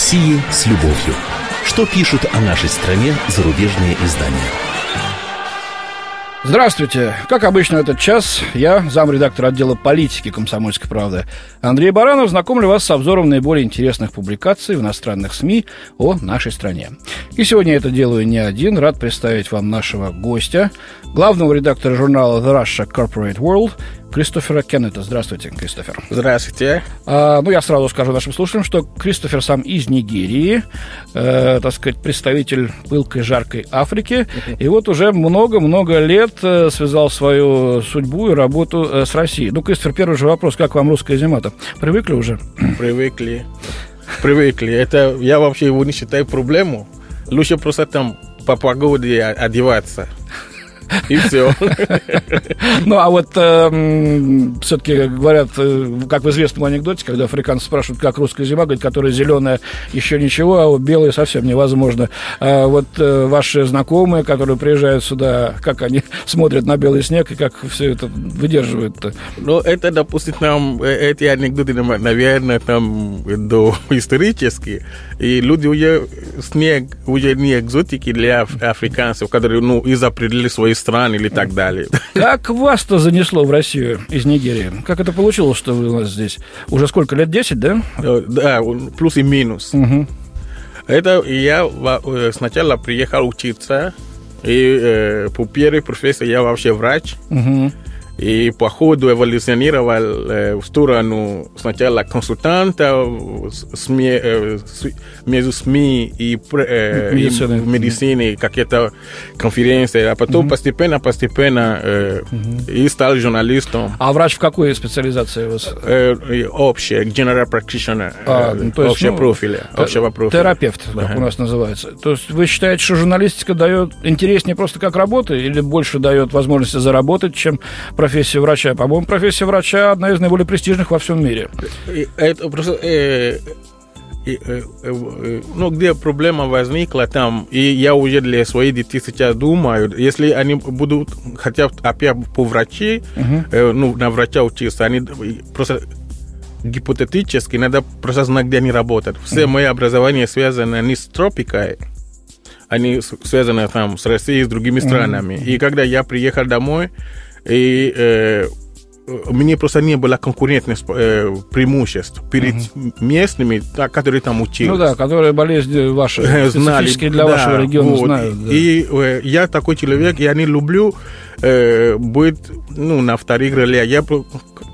России с любовью. Что пишут о нашей стране зарубежные издания? Здравствуйте. Как обычно, этот час я, замредактор отдела политики «Комсомольской правды» Андрей Баранов, знакомлю вас с обзором наиболее интересных публикаций в иностранных СМИ о нашей стране. И сегодня я это делаю не один. Рад представить вам нашего гостя, главного редактора журнала The Russia Corporate World Кристофера Кеннета. Здравствуйте, Кристофер. Здравствуйте. А, ну, я сразу скажу нашим слушателям, что Кристофер сам из Нигерии, э, так сказать, представитель пылкой, жаркой Африки, и вот уже много-много лет э, связал свою судьбу и работу э, с Россией. Ну, Кристофер, первый же вопрос, как вам русская зима-то? Привыкли уже? Привыкли. Привыкли. Это я вообще его не считаю проблему. Лучше просто там по погоде одеваться. И все. Ну, а вот э, все-таки говорят, э, как в известном анекдоте, когда африканцы спрашивают, как русская зима, говорит, которая зеленая, еще ничего, а вот белая совсем невозможно. А вот э, ваши знакомые, которые приезжают сюда, как они смотрят на белый снег и как все это выдерживают-то? Ну, это, допустим, там, эти анекдоты, наверное, там до исторические. И люди уже, снег уже не экзотики для африканцев, которые, ну, изопределили свои стран или так далее. Как вас-то занесло в Россию из Нигерии? Как это получилось, что вы у нас здесь? Уже сколько лет? 10, да? Да, плюс и минус. Угу. Это я э, сначала приехал учиться, и э, по первой профессии я вообще врач. Угу. И по ходу эволюционировал э, в сторону сначала консультанта СМИ, э, между СМИ и, э, медицины, и медицине, какие-то конференции, а потом угу. постепенно, постепенно э, угу. и стал журналистом. А врач в какой специализации у вас? Э, общая, general practitioner, а, э, то есть, общего ну, профиля, общего профиля. Терапевт, как ага. у нас называется. То есть вы считаете, что журналистика дает интереснее просто как работа или больше дает возможности заработать, чем профессия? Профессия врача. По-моему, профессия врача одна из наиболее престижных во всем мире. Это просто... Э, э, э, э, ну, где проблема возникла там, и я уже для своих детей сейчас думаю, если они будут хотят опять по врачи, э, ну, на врача учиться, они просто гипотетически надо просто знать, где они работают. Все uh-huh. мои образования связаны не с тропикой, они связаны там с Россией, с другими странами. Uh-huh. И когда я приехал домой, и э, мне просто не было конкурентных э, преимуществ перед угу. местными, которые там учились. Ну да, которые болезни ваши, знали, для да, вашего региона вот. знают. Да. И э, я такой человек, я не люблю э, быть ну, на вторых ролях. Я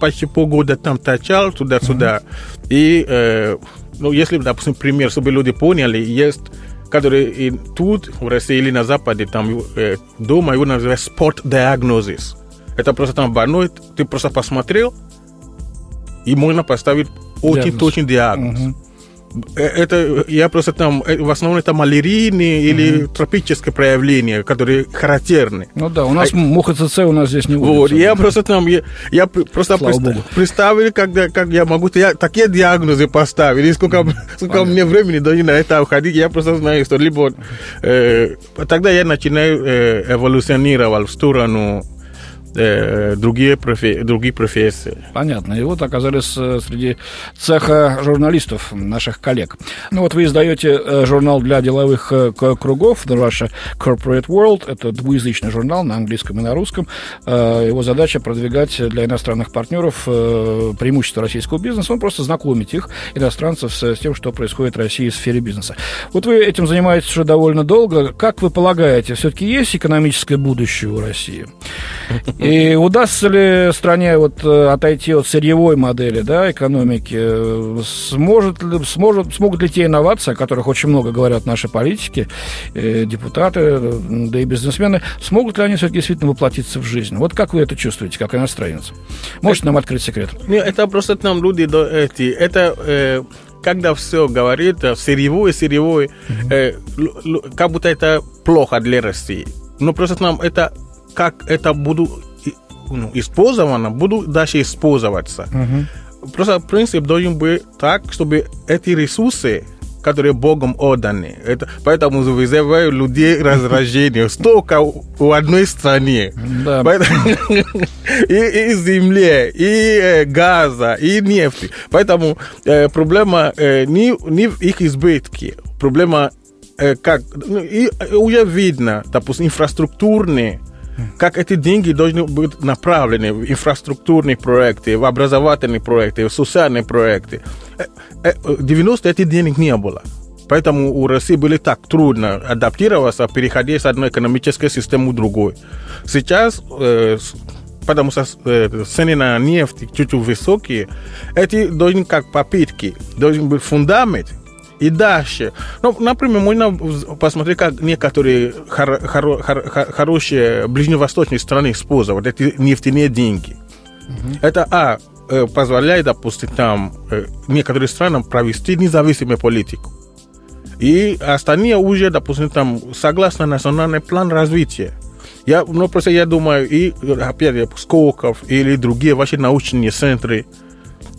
почти полгода там торчал туда-сюда. Угу. И, э, ну, если, допустим, пример, чтобы люди поняли, есть которые и тут, в России или на Западе, там э, дома его называют спорт диагнозис. Это просто там больной, ты просто посмотрел, и можно поставить очень точный диагноз. Угу. Это я просто там э, в основном это малярийные угу. или тропические проявления, которые характерны. Ну да, у нас а, муха ЦЦ у нас здесь не водится. Вот, я просто там я, я просто представ, представил, когда как я могу я, такие диагнозы поставить, и сколько, сколько мне времени должно на это уходить, я просто знаю, что либо э, тогда я начинаю э, эволюционировать в сторону э, другие, профи, другие профессии. Понятно. И вот оказались э, среди цеха журналистов, наших коллег. Ну вот вы издаете э, журнал для деловых э, кругов, The Russia Corporate World. Это двуязычный журнал на английском и на русском. Его задача продвигать для иностранных партнеров преимущества российского бизнеса. Он просто знакомить их, иностранцев, с тем, что происходит в России в сфере бизнеса. Вот вы этим занимаетесь уже довольно долго. Как вы полагаете, все-таки есть экономическое будущее у России? И удастся ли стране вот э, отойти от сырьевой модели да, экономики? Сможет сможет, смогут ли те инновации, о которых очень много говорят наши политики, э, депутаты, да и бизнесмены, смогут ли они все-таки действительно воплотиться в жизнь? Вот как вы это чувствуете, как иностранец? Можете нам открыть секрет? Нет, это просто там люди, эти, это э, когда все говорит, сырьевой, сырьевой, mm-hmm. э, как будто это плохо для России. Но просто нам это как это буду ну, использовано, будут дальше использоваться. Угу. Просто принцип должен быть так, чтобы эти ресурсы, которые Богом отданы. Это, поэтому вызывают людей раздражение. Столько у одной стране. Да. Поэтому, и, и земле, и э, газа, и нефти. Поэтому э, проблема э, не, не в их избытке. Проблема э, как ну, и уже видно, допустим, инфраструктурные как эти деньги должны быть направлены в инфраструктурные проекты, в образовательные проекты, в социальные проекты. 90 этих денег не было. Поэтому у России было так трудно адаптироваться, переходя с одной экономической системы в другую. Сейчас, э, потому что э, цены на нефть чуть-чуть высокие, эти должны как попытки, должен быть фундамент, и дальше. Ну, например, можно посмотреть, как некоторые хор- хор- хор- хорошие ближневосточные страны используют эти нефтяные деньги. Угу. Это, а, э, позволяет, допустим, там э, некоторым странам провести независимую политику. И остальные уже, допустим, там, согласно национальный план развития. Я, ну, просто я думаю, и, опять, Сколково или другие ваши научные центры,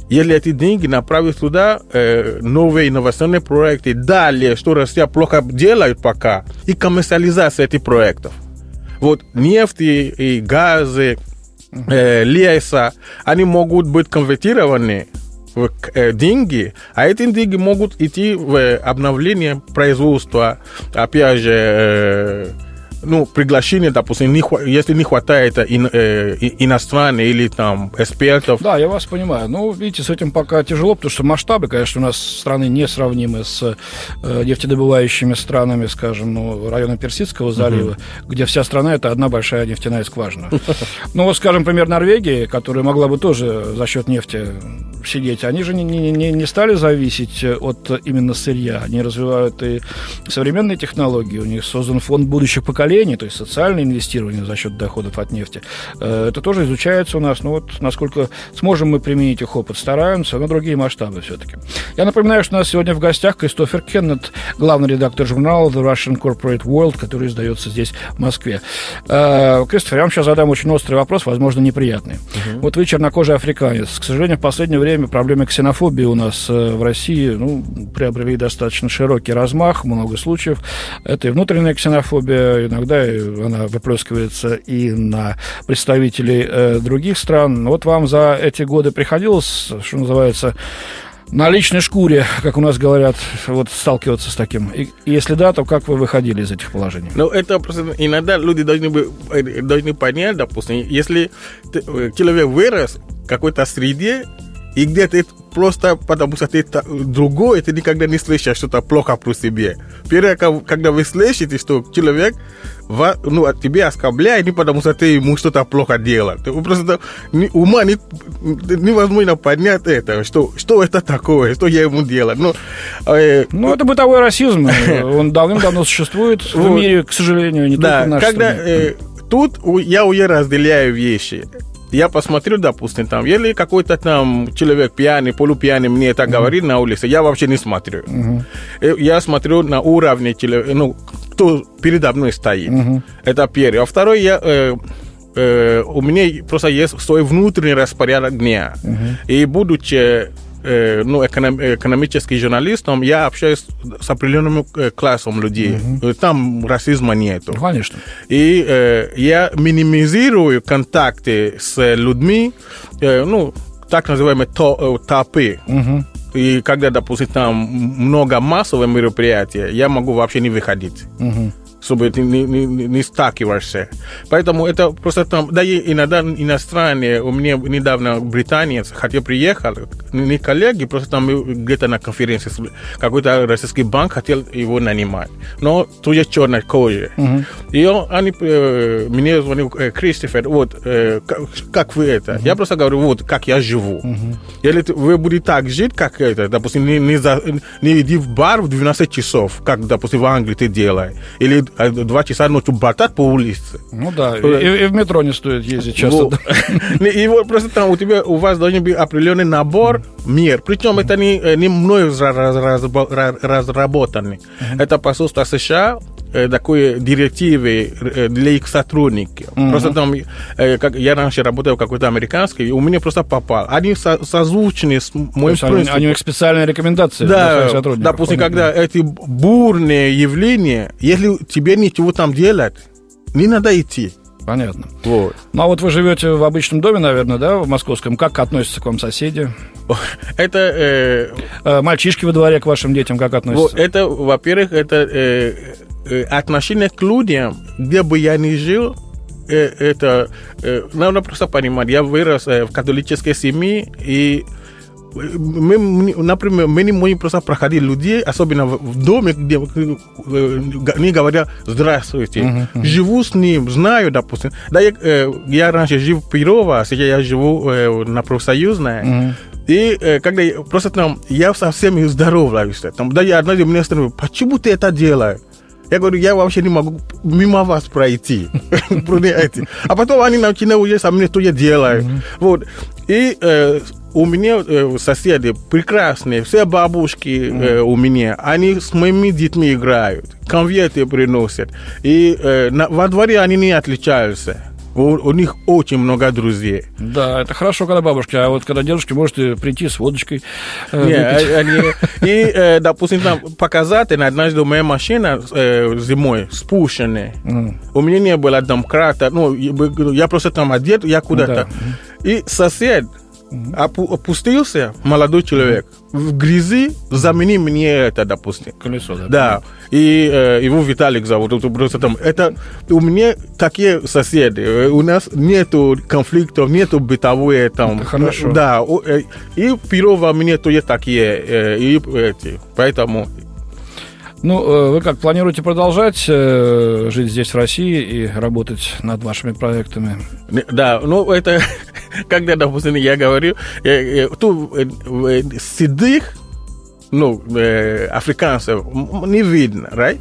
если эти деньги направить туда, э, новые инновационные проекты, далее, что Россия плохо делает пока, и коммерциализация этих проектов. Вот нефть и, газы, э, леса, они могут быть конвертированы в деньги, а эти деньги могут идти в обновление производства, опять же, э, ну, приглашение, допустим, не, если не хватает ин, э, иностранных или там экспертов. Да, я вас понимаю. Ну, видите, с этим пока тяжело, потому что масштабы, конечно, у нас страны несравнимы с э, нефтедобывающими странами, скажем, ну, района Персидского залива, угу. где вся страна это одна большая нефтяная скважина. Ну, вот, скажем, например, Норвегии, которая могла бы тоже за счет нефти сидеть, они же не, не, не стали зависеть от именно сырья. Они развивают и современные технологии, у них создан фонд будущих поколений, то есть социальное инвестирование за счет доходов от нефти. Э, это тоже изучается у нас. Ну вот насколько сможем мы применить их опыт, стараемся, но другие масштабы все-таки. Я напоминаю, что у нас сегодня в гостях Кристофер Кеннет, главный редактор журнала The Russian Corporate World, который издается здесь, в Москве. Э, Кристофер, я вам сейчас задам очень острый вопрос, возможно, неприятный. Угу. Вот вы чернокожий африканец. К сожалению, в последнее время проблемы ксенофобии у нас э, в России ну, приобрели достаточно широкий размах, много случаев. Это и внутренняя ксенофобия, иногда она выплескивается и на представителей э, других стран. Вот вам за эти годы приходилось, что называется, на личной шкуре, как у нас говорят, вот сталкиваться с таким? И если да, то как вы выходили из этих положений? Ну, это просто иногда люди должны, бы, э, должны понять, допустим, если человек вырос в какой-то среде, и где-то это просто потому что ты другой, ты никогда не слышишь что-то плохо про себя. Первое, когда вы слышите, что человек ну, тебе оскорбляет, не потому что ты ему что-то плохо делал. Ты просто ума не, невозможно понять это, что, что это такое, что я ему делал. Но, э, ну, это бытовой расизм. Он давным-давно существует в мире, к сожалению, не только в нашей когда, э, Тут я уже разделяю вещи я посмотрю, допустим, там, или какой-то там человек пьяный, полупьяный мне это mm-hmm. говорит на улице, я вообще не смотрю. Mm-hmm. Я смотрю на уровне, ну, кто передо мной стоит. Mm-hmm. Это первое. А второе, я... Э, э, у меня просто есть свой внутренний распорядок дня. Uh-huh. И будучи э, ну, эконом, экономический журналистом, я общаюсь с определенным э, классом людей. Угу. Там расизма нету. Конечно. И э, я минимизирую контакты с людьми, э, ну, так называемые то, э, топы. Угу. И когда, допустим, там много массовых мероприятий, я могу вообще не выходить. Угу чтобы ты не, не, не сталкиваешься. Поэтому это просто там, да и иногда иностранные, у меня недавно британец, хотя приехал, не коллеги, просто там где-то на конференции, какой-то российский банк хотел его нанимать, но тоже черной кожи. Uh-huh. И он, они э, мне звонил, э, Кристофер, вот, э, как, как вы это? Uh-huh. Я просто говорю, вот, как я живу. Uh-huh. Если вы будете так жить, как это, допустим, не, не, за, не иди в бар в 12 часов, как, допустим, в Англии ты делаешь, или а два часа ночью болтать по улице. Ну да, и, и в метро не стоит ездить часто. Вот. И вот просто там у тебя, у вас должен быть определенный набор мер. Причем это не, не мной разработанный. Это посольство США э, такой директивы э, для их сотрудников. Мгм. Просто там, э, как я раньше работал в какой-то американской, и у меня просто попал. Они со- созвучны с То моим есть они, у них специальные рекомендации для Да, своих сотрудников. допустим, Понятно. когда эти бурные явления, если тебе ничего там делать, не надо идти. Понятно. Вот. Ну, а вот вы живете в обычном доме, наверное, да, в московском. Как относятся к вам соседи? Это, э, Э, Мальчишки во дворе к вашим детям как относятся? это во-первых, это э, э, отношение к людям, где бы я ни жил, э, это э, надо просто понимать, я вырос э, в католической семье, и мы, например, мы не можем просто проходить людей, особенно в, доме, где э, они говорят «здравствуйте». Живу с ним, знаю, допустим. Да, я, э, я раньше жил в Перово, а сейчас я живу э, на профсоюзной. Мгм. И э, когда я, просто там, я совсем не здороваюсь. Там, да, я однажды меня спрашиваю, почему ты это делаешь? Я говорю, я вообще не могу мимо вас пройти. Понимаете? А потом они начинают уже со мной, что я делаю. Вот. И э, у меня э, соседи прекрасные, все бабушки э, у меня, они с моими детьми играют, конверты приносят. И э, на- во дворе они не отличаются. У, у них очень много друзей. Да, это хорошо, когда бабушки, а вот когда дедушки можете прийти с водочкой. э, Не, выпить. а- они, и, э, допустим, там показатель, однажды моя машина э, зимой спущенная. М. У меня не было домкрата, ну, я просто там одет, я куда-то. И сосед опу- опустился, молодой человек, в грязи, замени мне это, допустим. Колесо, да. Да, и э, его Виталик зовут, это просто там, это у меня такие соседи, э, у нас нету конфликтов, нету бытовые там. Это хорошо. Да, э, и Перова мне тоже такие, э, и эти, поэтому Ну, э, вы как, планируете продолжать э, жить здесь, в России, и работать над вашими проектами? Да, ну это, когда, допустим, я говорю, э, э, тут э, э, седых, ну, э, африканцев не видно, right?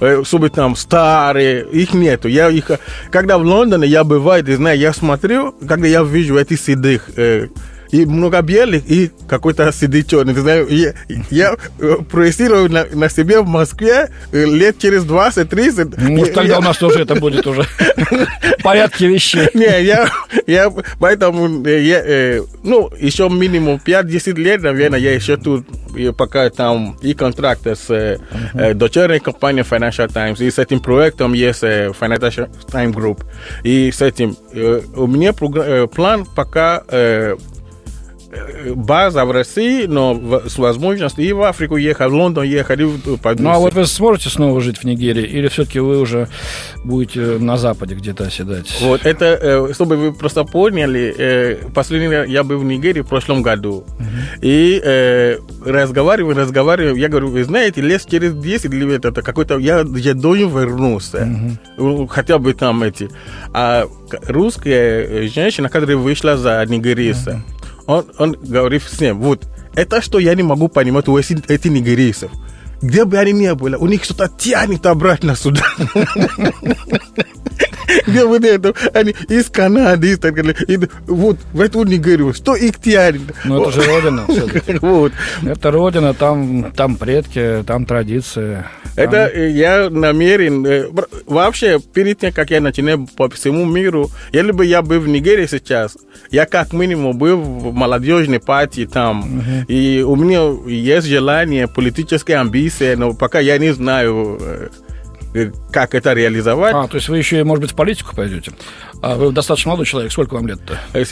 Э, Чтобы там старые, их нету. Я их, когда в Лондоне я бываю, ты знаешь, я смотрю, когда я вижу этих седых, э, и много белых, и какой-то седый черный. Ты знаешь, я, я э, проецирую на, на себе в Москве э, лет через 20-30. Ну, Может, тогда я- у нас тоже это будет уже в порядке вещей. не, я, я поэтому, э, я, ну, еще минимум 5-10 лет, наверное, я еще тут, пока там и контракт с дочерней компанией Financial Times, и с этим проектом есть Financial Times Group, и с этим, у меня план пока база в России, но с возможностью и в Африку ехать, в Лондон ехать, и в- по Ну, а вот вы сможете снова жить в Нигерии, или все-таки вы уже будете на Западе где-то оседать? Вот это, э, чтобы вы просто поняли, э, последний раз я был в Нигерии в прошлом году. И э, разговариваю, разговариваю, я говорю, вы знаете, лет через 10 лет это какой-то, я, я должен вернуться. Ну, Хотя бы там эти. А русская э, женщина, которая вышла за нигерийца, он, он говорит всем, вот, это что я не могу понимать у эти, эти нигерийцев. Где бы они ни были, у них что-то тянет обратно сюда. Где вот это, они из Канады, из так далее, и вот в эту Нигерию, что их тянет? Ну, это же родина. Вот. Это родина, там, там предки, там традиции. Это э, я намерен... э, Вообще, перед тем, как я начинаю по всему миру, если бы я был в Нигерии сейчас, я как минимум был в молодежной партии там. И у меня есть желание, политическая амбиция, но пока я не знаю, э, как это реализовать. А, то есть вы еще, может быть, в политику пойдете? А вы достаточно молодой человек, сколько вам лет-то? Э,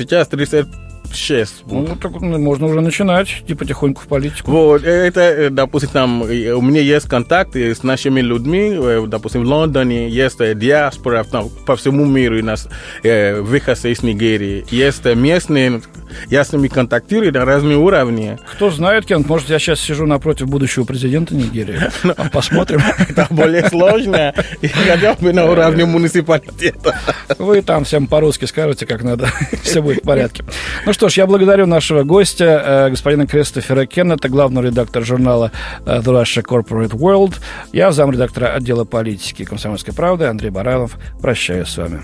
Сейчас 36. Ну, так ну, можно уже начинать, идти потихоньку в политику. Вот, это, э, допустим, там, э, у меня есть контакты с нашими людьми, э, допустим, в Лондоне есть э, диаспора там, по всему миру, у нас э, выходцы из Нигерии, есть э, местные, я с ними контактирую на разных уровнях. Кто знает, Кент, может, я сейчас сижу напротив будущего президента Нигерии. А Посмотрим. Это более сложно, и хотя бы на уровне муниципалитета. Вы там всем по-русски скажете, как надо. Все будет в порядке. Ну что ж, я благодарю нашего гостя, э, господина Кристофера Кеннета, главного редактора журнала э, The Russia Corporate World. Я замредактора отдела политики «Комсомольской правды» Андрей Баралов. Прощаюсь с вами.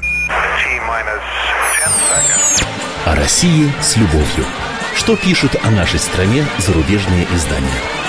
О России с любовью. Что пишут о нашей стране зарубежные издания?